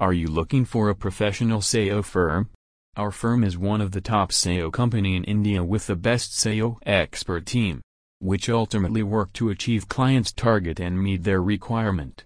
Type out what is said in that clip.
Are you looking for a professional SEO firm? Our firm is one of the top SEO company in India with the best SEO expert team, which ultimately work to achieve clients' target and meet their requirement.